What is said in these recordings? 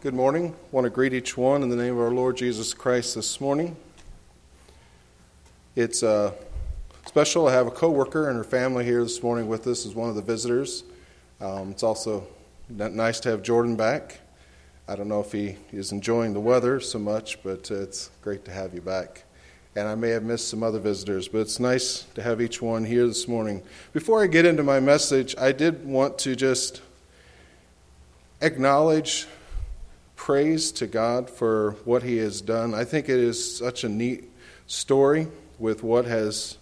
Good morning. I want to greet each one in the name of our Lord Jesus Christ this morning. It's uh, special to have a coworker and her family here this morning with us as one of the visitors. Um, it's also nice to have Jordan back. I don't know if he is enjoying the weather so much, but uh, it's great to have you back. And I may have missed some other visitors, but it's nice to have each one here this morning. Before I get into my message, I did want to just acknowledge praise to God for what He has done. I think it is such a neat story with what has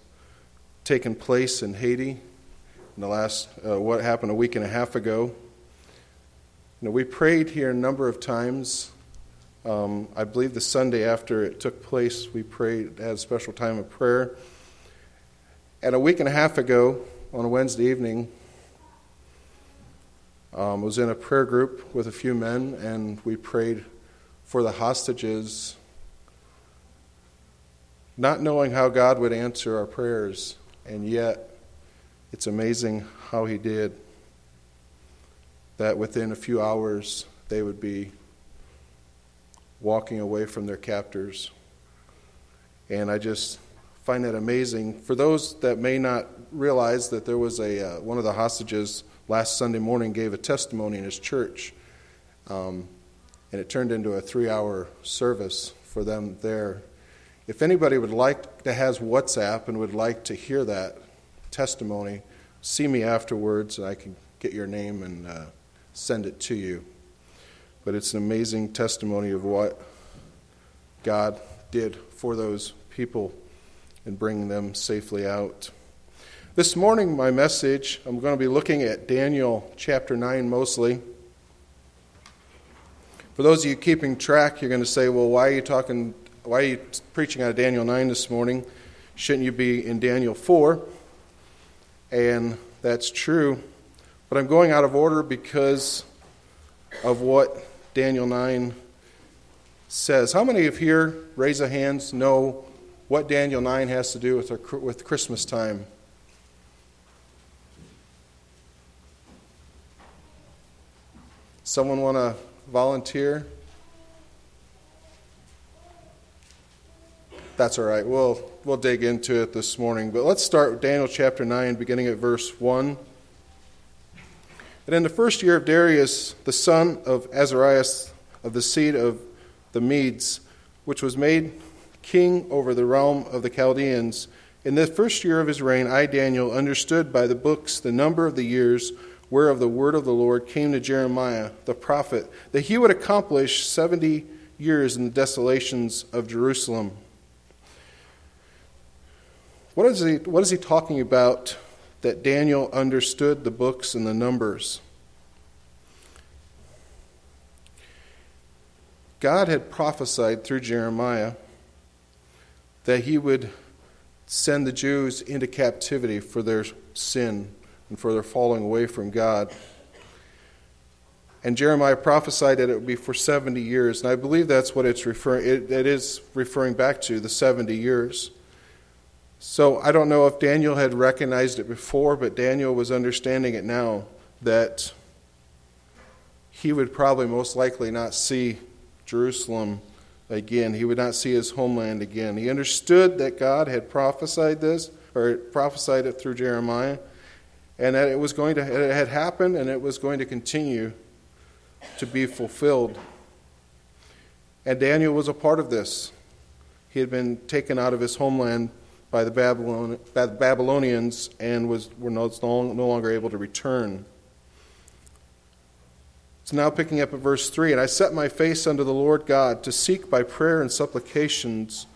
taken place in Haiti in the last, uh, what happened a week and a half ago. You know, we prayed here a number of times. Um, I believe the Sunday after it took place, we prayed, had a special time of prayer. And a week and a half ago, on a Wednesday evening, um, was in a prayer group with a few men, and we prayed for the hostages, not knowing how God would answer our prayers, and yet it's amazing how He did. That within a few hours, they would be walking away from their captors. And I just find that amazing. For those that may not realize that there was a uh, one of the hostages last Sunday morning gave a testimony in his church, um, and it turned into a three hour service for them there. If anybody would like to has WhatsApp and would like to hear that testimony, see me afterwards, and I can get your name and uh, send it to you. But it's an amazing testimony of what God did for those people and bringing them safely out. This morning, my message, I'm going to be looking at Daniel chapter 9 mostly. For those of you keeping track, you're going to say, well, why are you talking, why are you preaching out of Daniel 9 this morning? Shouldn't you be in Daniel 4? And that's true. But I'm going out of order because of what Daniel 9 says. How many of you here, raise a hands, know what Daniel 9 has to do with, our, with Christmas time? Someone want to volunteer? That's all right. We'll, we'll dig into it this morning. But let's start with Daniel chapter 9, beginning at verse 1. And in the first year of Darius, the son of Ahasuerus, of the seed of the Medes, which was made king over the realm of the Chaldeans, in the first year of his reign, I, Daniel, understood by the books the number of the years whereof the word of the Lord came to Jeremiah the prophet, that he would accomplish 70 years in the desolations of Jerusalem. What is he, what is he talking about that Daniel understood the books and the numbers? God had prophesied through Jeremiah that he would send the Jews into captivity for their sin and for their falling away from God. And Jeremiah prophesied that it would be for 70 years. And I believe that's what it's referring it, it is referring back to, the 70 years. So I don't know if Daniel had recognized it before, but Daniel was understanding it now that he would probably most likely not see Jerusalem again. He would not see his homeland again. He understood that God had prophesied this, or prophesied it through Jeremiah and that it was going to it had happened and it was going to continue to be fulfilled. And Daniel was a part of this. He had been taken out of his homeland by the Babylon, Babylonians and was were no, no longer able to return. It's now picking up at verse 3 And I set my face unto the Lord God to seek by prayer and supplications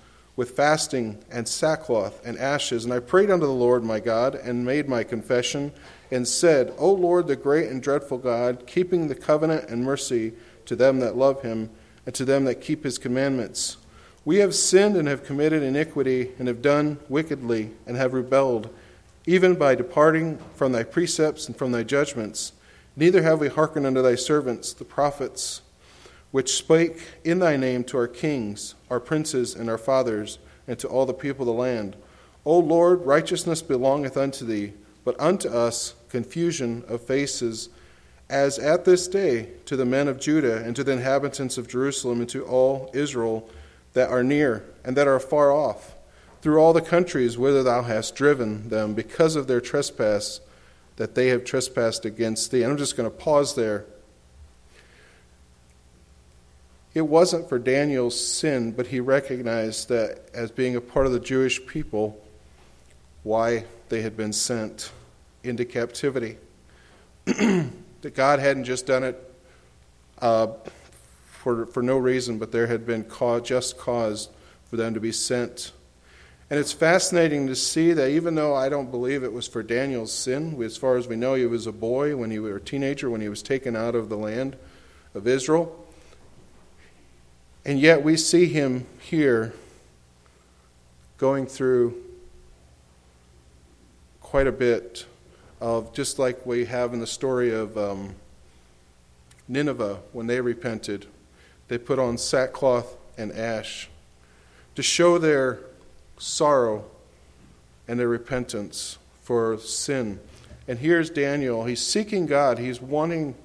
with fasting and sackcloth and ashes. And I prayed unto the Lord my God, and made my confession, and said, O Lord, the great and dreadful God, keeping the covenant and mercy to them that love him, and to them that keep his commandments. We have sinned and have committed iniquity, and have done wickedly, and have rebelled, even by departing from thy precepts and from thy judgments. Neither have we hearkened unto thy servants, the prophets which spake in thy name to our kings, our princes, and our fathers, and to all the people of the land. O Lord, righteousness belongeth unto thee, but unto us confusion of faces as at this day to the men of Judah and to the inhabitants of Jerusalem and to all Israel that are near and that are far off, through all the countries whither thou hast driven them because of their trespass that they have trespassed against thee. And I'm just going to pause there. It wasn't for Daniel's sin, but he recognized that as being a part of the Jewish people, why they had been sent into captivity. that God hadn't just done it uh, for, for no reason, but there had been cause, just cause for them to be sent. And it's fascinating to see that even though I don't believe it was for Daniel's sin, as far as we know, he was a boy when he was a teenager when he was taken out of the land of Israel. And yet we see him here going through quite a bit of just like we have in the story of um, Nineveh when they repented, they put on sackcloth and ash to show their sorrow and their repentance for sin. And here's Daniel. He's seeking God, he's wanting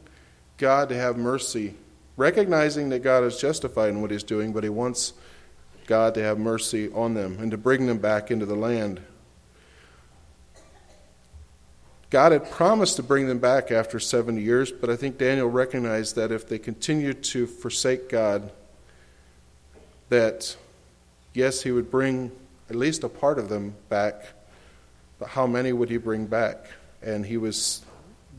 God to have mercy, recognizing that God is justified in what he's doing, but he wants God to have mercy on them and to bring them back into the land. God had promised to bring them back after 70 years, but I think Daniel recognized that if they continued to forsake God, that yes, he would bring at least a part of them back, but how many would he bring back? And he was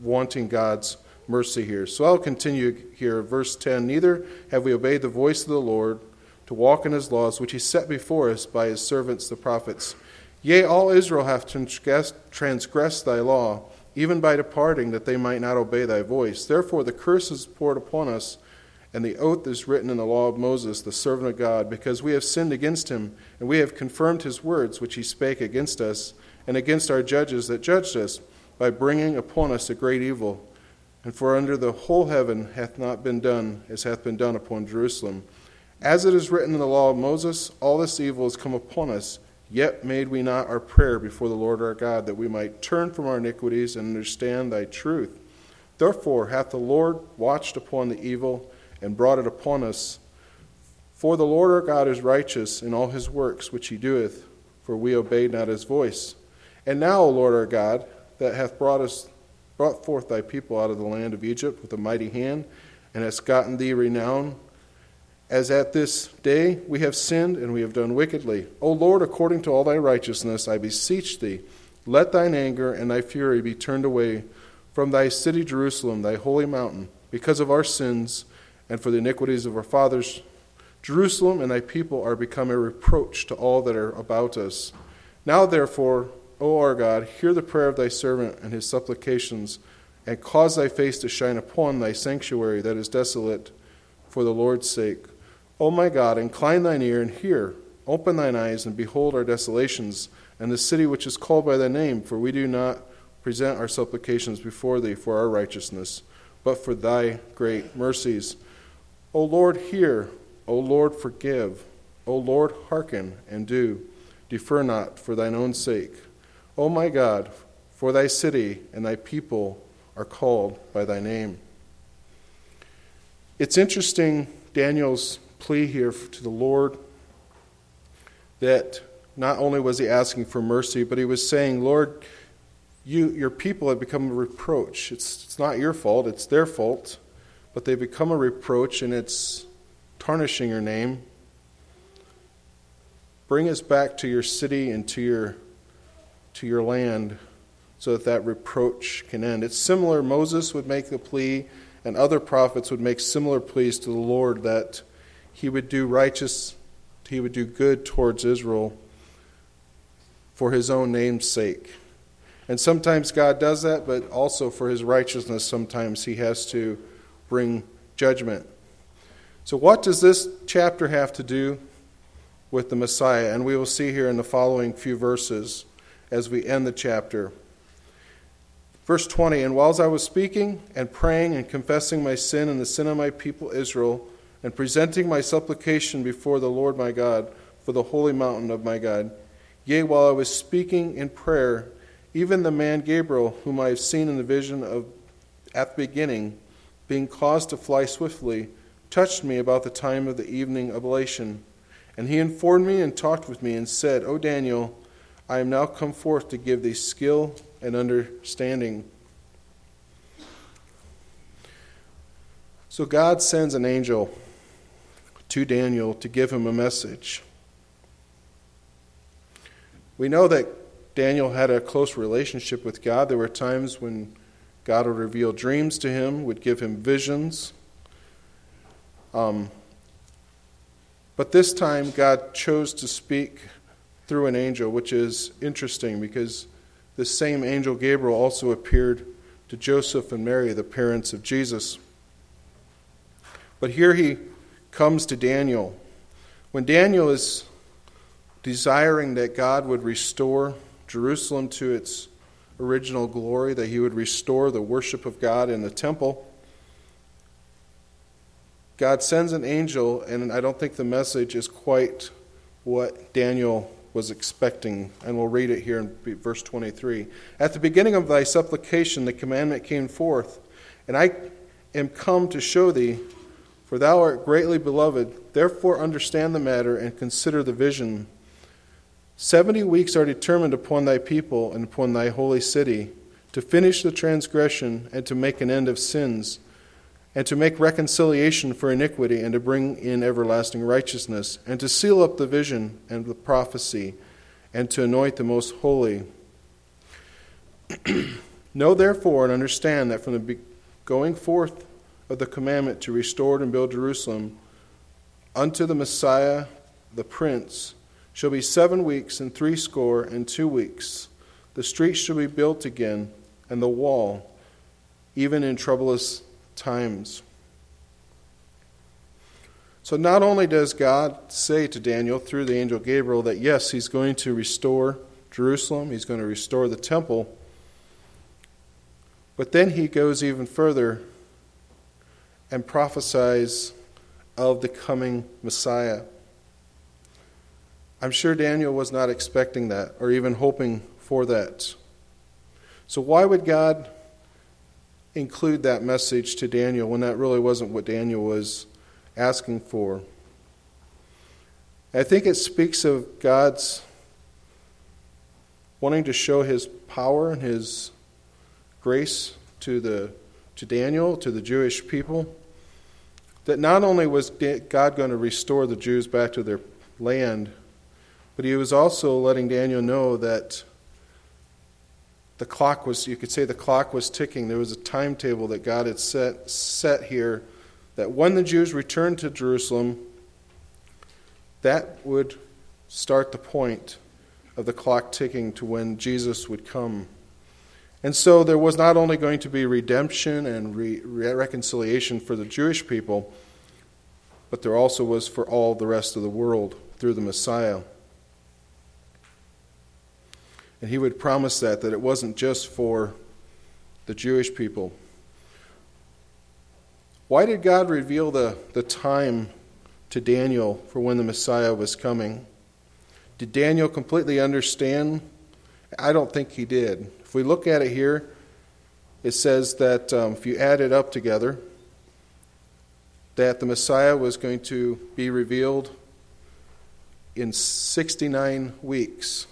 wanting God's mercy here. So I'll continue here. Verse 10 Neither have we obeyed the voice of the Lord to walk in his laws, which he set before us by his servants the prophets. Yea, all Israel hath transgressed thy law, even by departing, that they might not obey thy voice. Therefore the curse is poured upon us, and the oath is written in the law of Moses, the servant of God, because we have sinned against him, and we have confirmed his words which he spake against us, and against our judges that judged us, by bringing upon us a great evil. And for under the whole heaven hath not been done as hath been done upon Jerusalem. As it is written in the law of Moses, all this evil is come upon us Yet made we not our prayer before the Lord our God, that we might turn from our iniquities and understand thy truth. Therefore hath the Lord watched upon the evil and brought it upon us. For the Lord our God is righteous in all his works which he doeth, for we obeyed not his voice. And now, O Lord our God, that hath brought us brought forth thy people out of the land of Egypt with a mighty hand, and hast gotten thee renown as at this day we have sinned and we have done wickedly. O Lord, according to all thy righteousness, I beseech thee, let thine anger and thy fury be turned away from thy city Jerusalem, thy holy mountain, because of our sins and for the iniquities of our fathers. Jerusalem and thy people are become a reproach to all that are about us. Now, therefore, O our God, hear the prayer of thy servant and his supplications, and cause thy face to shine upon thy sanctuary that is desolate for the Lord's sake. O my God, incline thine ear and hear. Open thine eyes and behold our desolations, and the city which is called by thy name, for we do not present our supplications before thee for our righteousness, but for thy great mercies. O Lord, hear. O Lord, forgive. O Lord, hearken and do. Defer not for thine own sake. O my God, for thy city and thy people are called by thy name. It's interesting, Daniel's plea here to the Lord that not only was he asking for mercy, but he was saying, Lord, you, your people have become a reproach. It's, it's not your fault, it's their fault, but they've become a reproach and it's tarnishing your name. Bring us back to your city and to your, to your land so that that reproach can end. It's similar, Moses would make the plea, and other prophets would make similar pleas to the Lord that he would do righteous, he would do good towards Israel for his own name's sake. And sometimes God does that, but also for his righteousness, sometimes he has to bring judgment. So, what does this chapter have to do with the Messiah? And we will see here in the following few verses as we end the chapter. Verse 20 And whiles I was speaking and praying and confessing my sin and the sin of my people Israel, and presenting my supplication before the Lord my God for the holy mountain of my God. Yea, while I was speaking in prayer, even the man Gabriel, whom I have seen in the vision of at the beginning, being caused to fly swiftly, touched me about the time of the evening oblation. And he informed me and talked with me and said, O Daniel, I am now come forth to give thee skill and understanding. So God sends an angel to Daniel to give him a message. We know that Daniel had a close relationship with God. There were times when God would reveal dreams to him, would give him visions. Um, but this time, God chose to speak through an angel, which is interesting because the same angel Gabriel also appeared to Joseph and Mary, the parents of Jesus. But here he comes to Daniel. When Daniel is desiring that God would restore Jerusalem to its original glory, that he would restore the worship of God in the temple, God sends an angel, and I don't think the message is quite what Daniel was expecting. And we'll read it here in verse 23. At the beginning of thy supplication, the commandment came forth, and I am come to show thee, for thou art greatly beloved. Therefore, understand the matter and consider the vision. Seventy weeks are determined upon thy people and upon thy holy city, to finish the transgression and to make an end of sins and to make reconciliation for iniquity, and to bring in everlasting righteousness, and to seal up the vision and the prophecy, and to anoint the most holy. know therefore and understand that from the going forth of the commandment to restore and build Jerusalem unto the Messiah, the Prince, shall be seven weeks and threescore and two weeks. The streets shall be built again, and the wall, even in troublous times. So, not only does God say to Daniel through the angel Gabriel that yes, he's going to restore Jerusalem, he's going to restore the temple, but then he goes even further and prophesies of the coming Messiah. I'm sure Daniel was not expecting that or even hoping for that. So, why would God include that message to Daniel when that really wasn't what Daniel was asking for. I think it speaks of God's wanting to show his power and his grace to the to Daniel, to the Jewish people, that not only was God going to restore the Jews back to their land, but he was also letting Daniel know that the clock was, you could say the clock was ticking. There was a timetable that God had set, set here that when the Jews returned to Jerusalem, that would start the point of the clock ticking to when Jesus would come. And so there was not only going to be redemption and re- reconciliation for the Jewish people, but there also was for all the rest of the world through the Messiah. And he would promise that, that it wasn't just for the Jewish people. Why did God reveal the, the time to Daniel for when the Messiah was coming? Did Daniel completely understand? I don't think he did. If we look at it here, it says that um, if you add it up together, that the Messiah was going to be revealed in 69 weeks.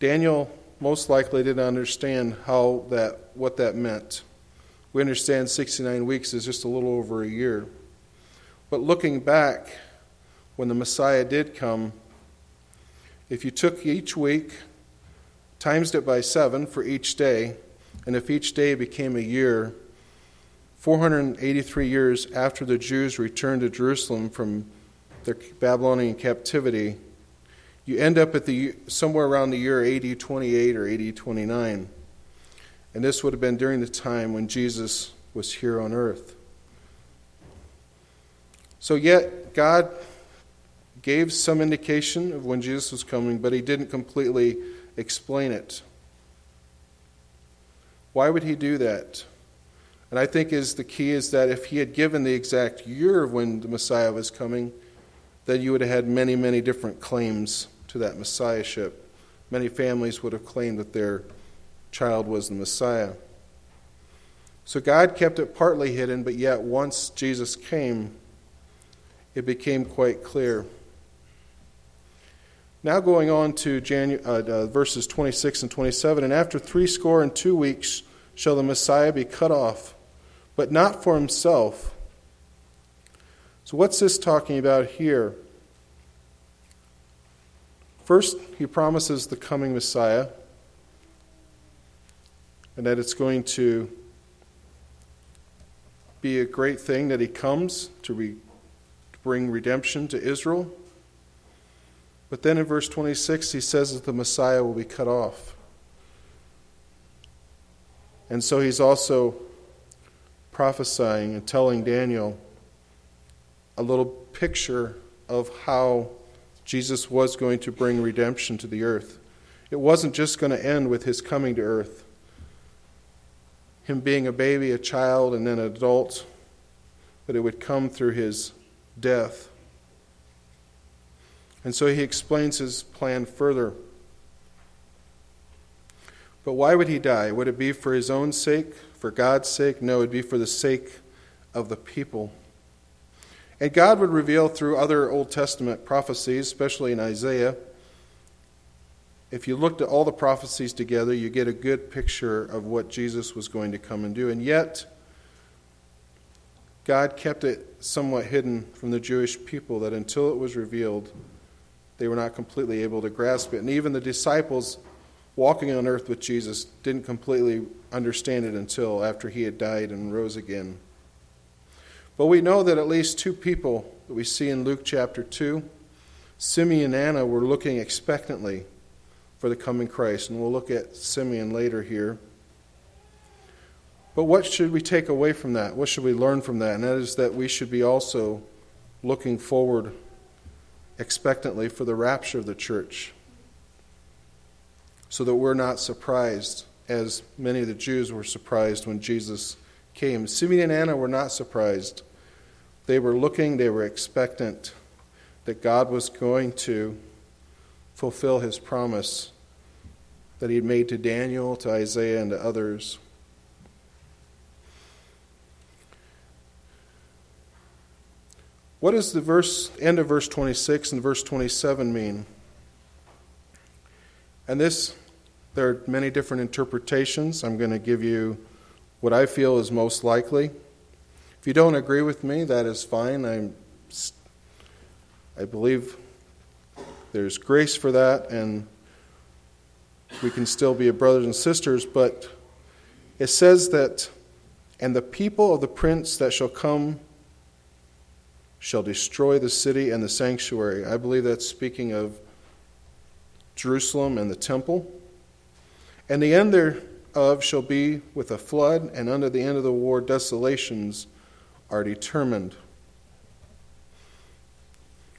Daniel most likely didn't understand how that what that meant. We understand 69 weeks is just a little over a year. But looking back, when the Messiah did come, if you took each week, times it by seven for each day, and if each day became a year, 483 years after the Jews returned to Jerusalem from their Babylonian captivity, you end up at the somewhere around the year AD 28 or AD 29. And this would have been during the time when Jesus was here on earth. So, yet, God gave some indication of when Jesus was coming, but he didn't completely explain it. Why would he do that? And I think is the key is that if he had given the exact year of when the Messiah was coming, then you would have had many, many different claims to that messiahship. Many families would have claimed that their child was the Messiah. So God kept it partly hidden, but yet once Jesus came, it became quite clear. Now, going on to Janu- uh, uh, verses 26 and 27 And after threescore and two weeks shall the Messiah be cut off, but not for himself. So, what's this talking about here? First, he promises the coming Messiah and that it's going to be a great thing that he comes to, re- to bring redemption to Israel. But then in verse 26, he says that the Messiah will be cut off. And so he's also prophesying and telling Daniel a little picture of how Jesus was going to bring redemption to the earth. It wasn't just going to end with his coming to earth, him being a baby, a child, and then an adult, but it would come through his death. And so he explains his plan further. But why would he die? Would it be for his own sake, for God's sake? No, it would be for the sake of the people. And God would reveal through other Old Testament prophecies, especially in Isaiah. If you looked at all the prophecies together, you get a good picture of what Jesus was going to come and do. And yet, God kept it somewhat hidden from the Jewish people that until it was revealed, they were not completely able to grasp it. And even the disciples walking on earth with Jesus didn't completely understand it until after he had died and rose again. But we know that at least two people that we see in Luke chapter 2, Simeon and Anna, were looking expectantly for the coming Christ. And we'll look at Simeon later here. But what should we take away from that? What should we learn from that? And that is that we should be also looking forward expectantly for the rapture of the church so that we're not surprised as many of the Jews were surprised when Jesus came. Simeon and Anna were not surprised. They were looking, they were expectant that God was going to fulfill his promise that he had made to Daniel, to Isaiah, and to others. What does the verse end of verse 26 and verse 27 mean? And this there are many different interpretations. I'm going to give you what I feel is most likely. You don't agree with me, that is fine. I'm I believe there's grace for that and we can still be brothers and sisters, but it says that and the people of the prince that shall come shall destroy the city and the sanctuary. I believe that's speaking of Jerusalem and the temple. And the end thereof shall be with a flood, and under the end of the war desolations are determined.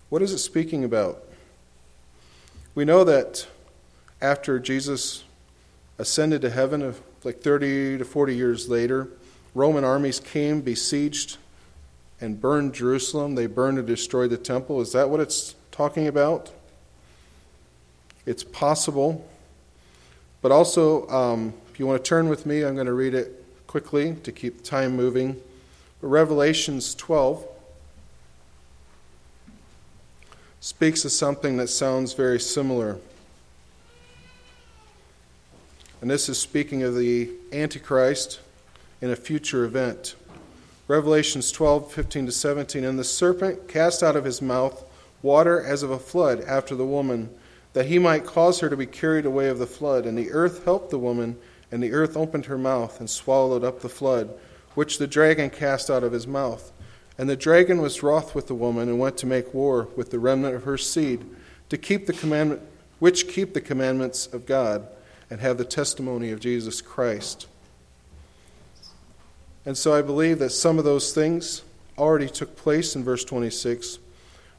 What is it speaking about? We know that after Jesus ascended to heaven, like 30 to 40 years later, Roman armies came, besieged and burned Jerusalem. They burned and destroyed the temple. Is that what it's talking about? It's possible. But also, um, if you want to turn with me, I'm going to read it quickly to keep time moving. Revelations 12 speaks of something that sounds very similar. And this is speaking of the Antichrist in a future event. Revelations 12, 15 to 17. And the serpent cast out of his mouth water as of a flood after the woman, that he might cause her to be carried away of the flood. And the earth helped the woman, and the earth opened her mouth and swallowed up the flood, which the dragon cast out of his mouth. And the dragon was wroth with the woman, and went to make war with the remnant of her seed, to keep the commandment which keep the commandments of God, and have the testimony of Jesus Christ. And so I believe that some of those things already took place in verse 26,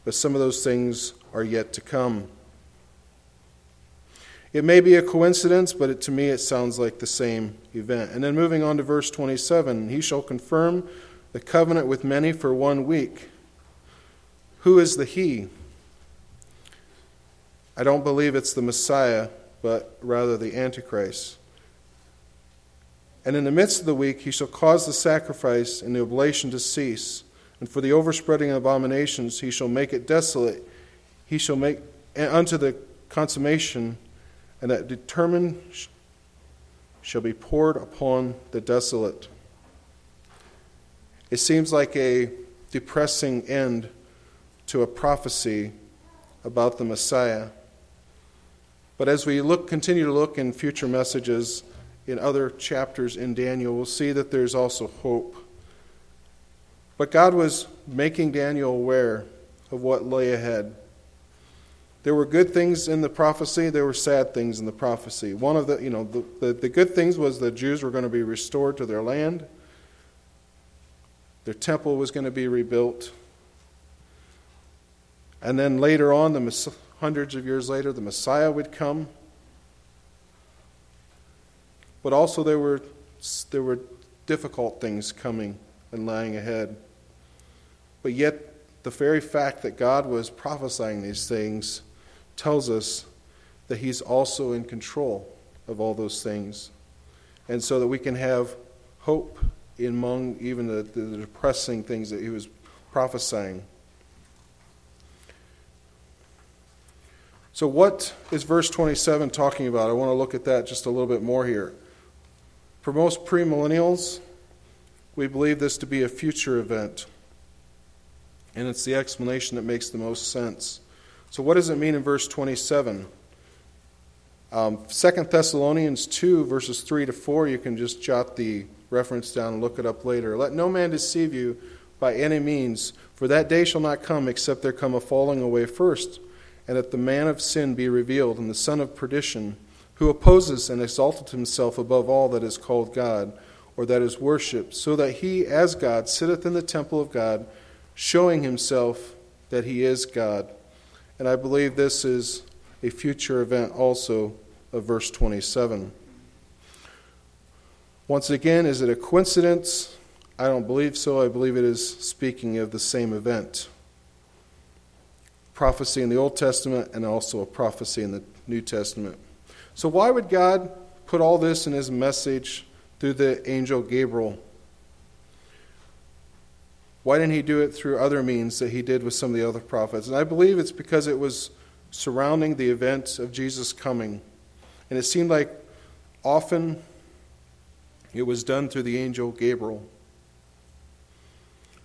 but some of those things are yet to come. It may be a coincidence, but it, to me it sounds like the same event. And then moving on to verse 27 He shall confirm the covenant with many for one week. Who is the He? I don't believe it's the Messiah, but rather the Antichrist. And in the midst of the week he shall cause the sacrifice and the oblation to cease. And for the overspreading of abominations he shall make it desolate. He shall make unto the consummation, and that determined shall be poured upon the desolate. It seems like a depressing end to a prophecy about the Messiah. But as we look, continue to look in future messages in other chapters in Daniel, we'll see that there's also hope. But God was making Daniel aware of what lay ahead. There were good things in the prophecy, there were sad things in the prophecy. One of the, you know, the, the, the good things was the Jews were going to be restored to their land. Their temple was going to be rebuilt. And then later on, the hundreds of years later, the Messiah would come. But also there were there were difficult things coming and lying ahead. But yet the very fact that God was prophesying these things tells us that he's also in control of all those things. And so that we can have hope among even the, the depressing things that he was prophesying. So, what is verse 27 talking about? I want to look at that just a little bit more here. For most premillennials, we believe this to be a future event. And it's the explanation that makes the most sense. So, what does it mean in verse 27? Um, 2 Thessalonians 2, verses 3 to 4, you can just jot the reference down and look it up later. Let no man deceive you by any means, for that day shall not come except there come a falling away first and that the man of sin be revealed, and the son of perdition, who opposes and exalteth himself above all that is called God, or that is worshipped, so that he, as God, sitteth in the temple of God, showing himself that he is God. And I believe this is a future event also of verse 27. Once again, is it a coincidence? I don't believe so. I believe it is speaking of the same event prophecy in the Old Testament and also a prophecy in the New Testament. So, why would God put all this in his message through the angel Gabriel? Why didn't he do it through other means that he did with some of the other prophets? And I believe it's because it was surrounding the event of Jesus coming. And it seemed like often it was done through the angel Gabriel.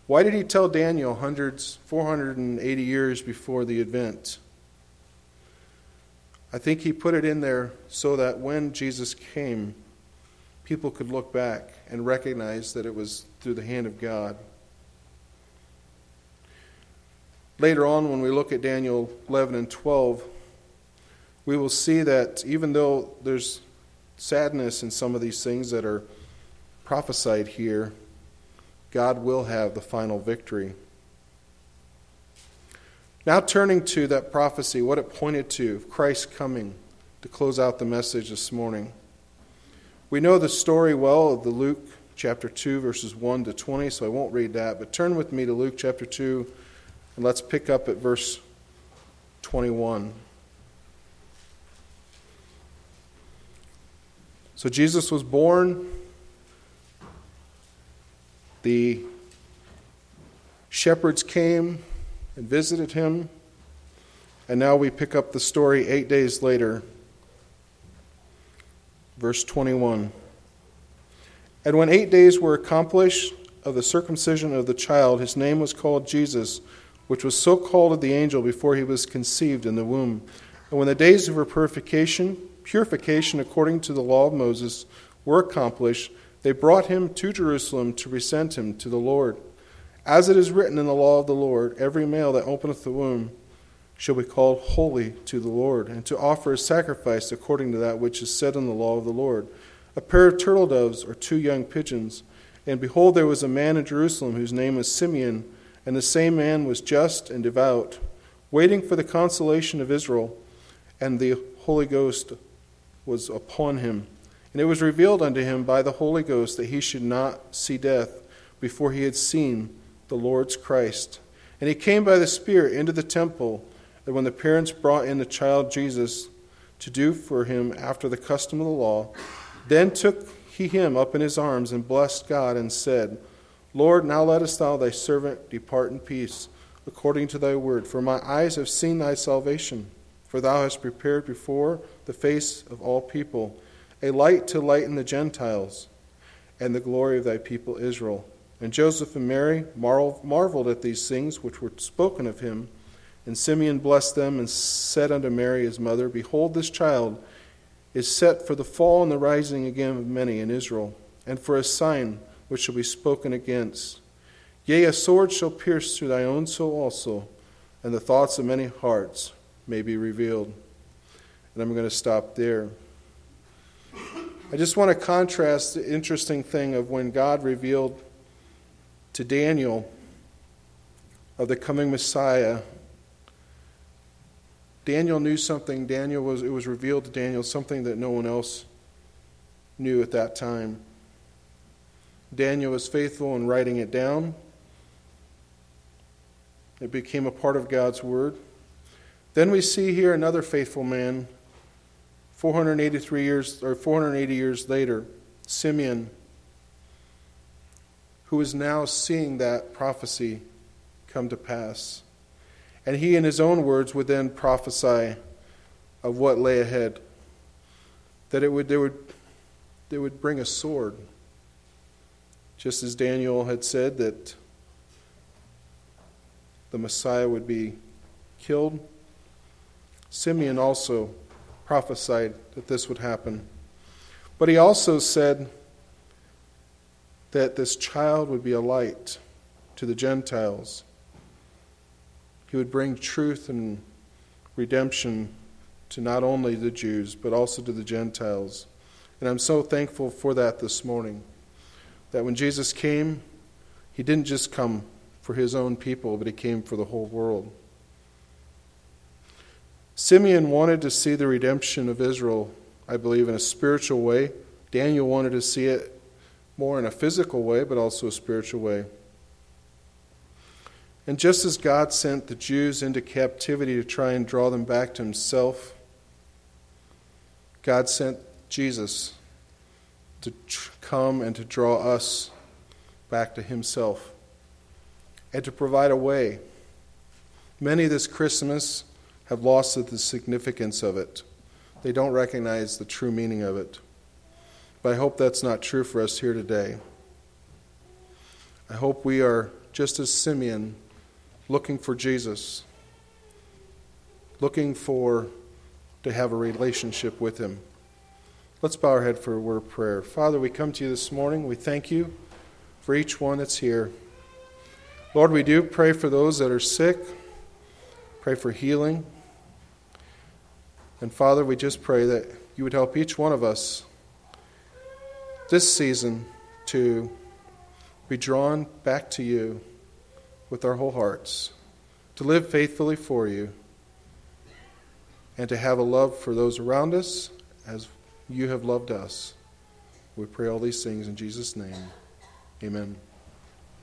Why did he tell Daniel hundreds, 480 years before the event? I think he put it in there so that when Jesus came, people could look back and recognize that it was through the hand of God. Later on, when we look at Daniel 11 and 12, we will see that even though there's sadness in some of these things that are prophesied here, God will have the final victory. Now, turning to that prophecy, what it pointed to, Christ coming to close out the message this morning. We know the story well of the Luke chapter 2, verses 1 to 20, so I won't read that, but turn with me to Luke chapter 2, and let's pick up at verse 21. So, Jesus was born the shepherds came and visited him, and now we pick up the story eight days later. Verse 21. And when eight days were accomplished of the circumcision of the child, his name was called Jesus, which was so called of the angel before he was conceived in the womb. And when the days of her purification, purification according to the law of Moses, were accomplished, they brought him to Jerusalem to present him to the Lord. As it is written in the law of the Lord, every male that openeth the womb shall be called holy to the Lord, and to offer a sacrifice according to that which is said in the law of the Lord a pair of turtle doves or two young pigeons. And behold, there was a man in Jerusalem whose name was Simeon, and the same man was just and devout, waiting for the consolation of Israel, and the Holy Ghost was upon him. And it was revealed unto him by the Holy Ghost that he should not see death before he had seen the Lord's Christ. And he came by the Spirit into the temple, and when the parents brought in the child Jesus to do for him after the custom of the law, then took he him up in his arms and blessed God and said, Lord, now lettest thou thy servant depart in peace, according to thy word. For my eyes have seen thy salvation, for thou hast prepared before the face of all people a light to lighten the Gentiles, and the glory of thy people Israel. And Joseph and Mary marveled at these things which were spoken of him. And Simeon blessed them and said unto Mary his mother, Behold, this child is set for the fall and the rising again of many in Israel, and for a sign which shall be spoken against. Yea, a sword shall pierce through thy own soul also, and the thoughts of many hearts may be revealed. And I'm going to stop there. I just want to contrast the interesting thing of when God revealed to Daniel of the coming Messiah. Daniel knew something. Daniel was it was revealed to Daniel something that no one else knew at that time. Daniel was faithful in writing it down. It became a part of God's word. Then we see here another faithful man 483 years or 480 years later, Simeon, who is now seeing that prophecy come to pass. And he, in his own words, would then prophesy of what lay ahead. That it would, they would, they would bring a sword. Just as Daniel had said that the Messiah would be killed, Simeon also prophesied that this would happen. But he also said that this child would be a light to the Gentiles. He would bring truth and redemption to not only the Jews, but also to the Gentiles. And I'm so thankful for that this morning. That when Jesus came, he didn't just come for his own people, but he came for the whole world. Simeon wanted to see the redemption of Israel, I believe, in a spiritual way. Daniel wanted to see it more in a physical way, but also a spiritual way. And just as God sent the Jews into captivity to try and draw them back to Himself, God sent Jesus to come and to draw us back to Himself and to provide a way. Many this Christmas have lost the significance of it. They don't recognize the true meaning of it. But I hope that's not true for us here today. I hope we are just as Simeon, looking for Jesus, looking for to have a relationship with him. Let's bow our head for a word of prayer. Father, we come to you this morning. We thank you for each one that's here. Lord, we do pray for those that are sick, pray for healing. And Father, we just pray that you would help each one of us this season to be drawn back to you with our whole hearts, to live faithfully for you, and to have a love for those around us as you have loved us. We pray all these things in Jesus' name. Amen.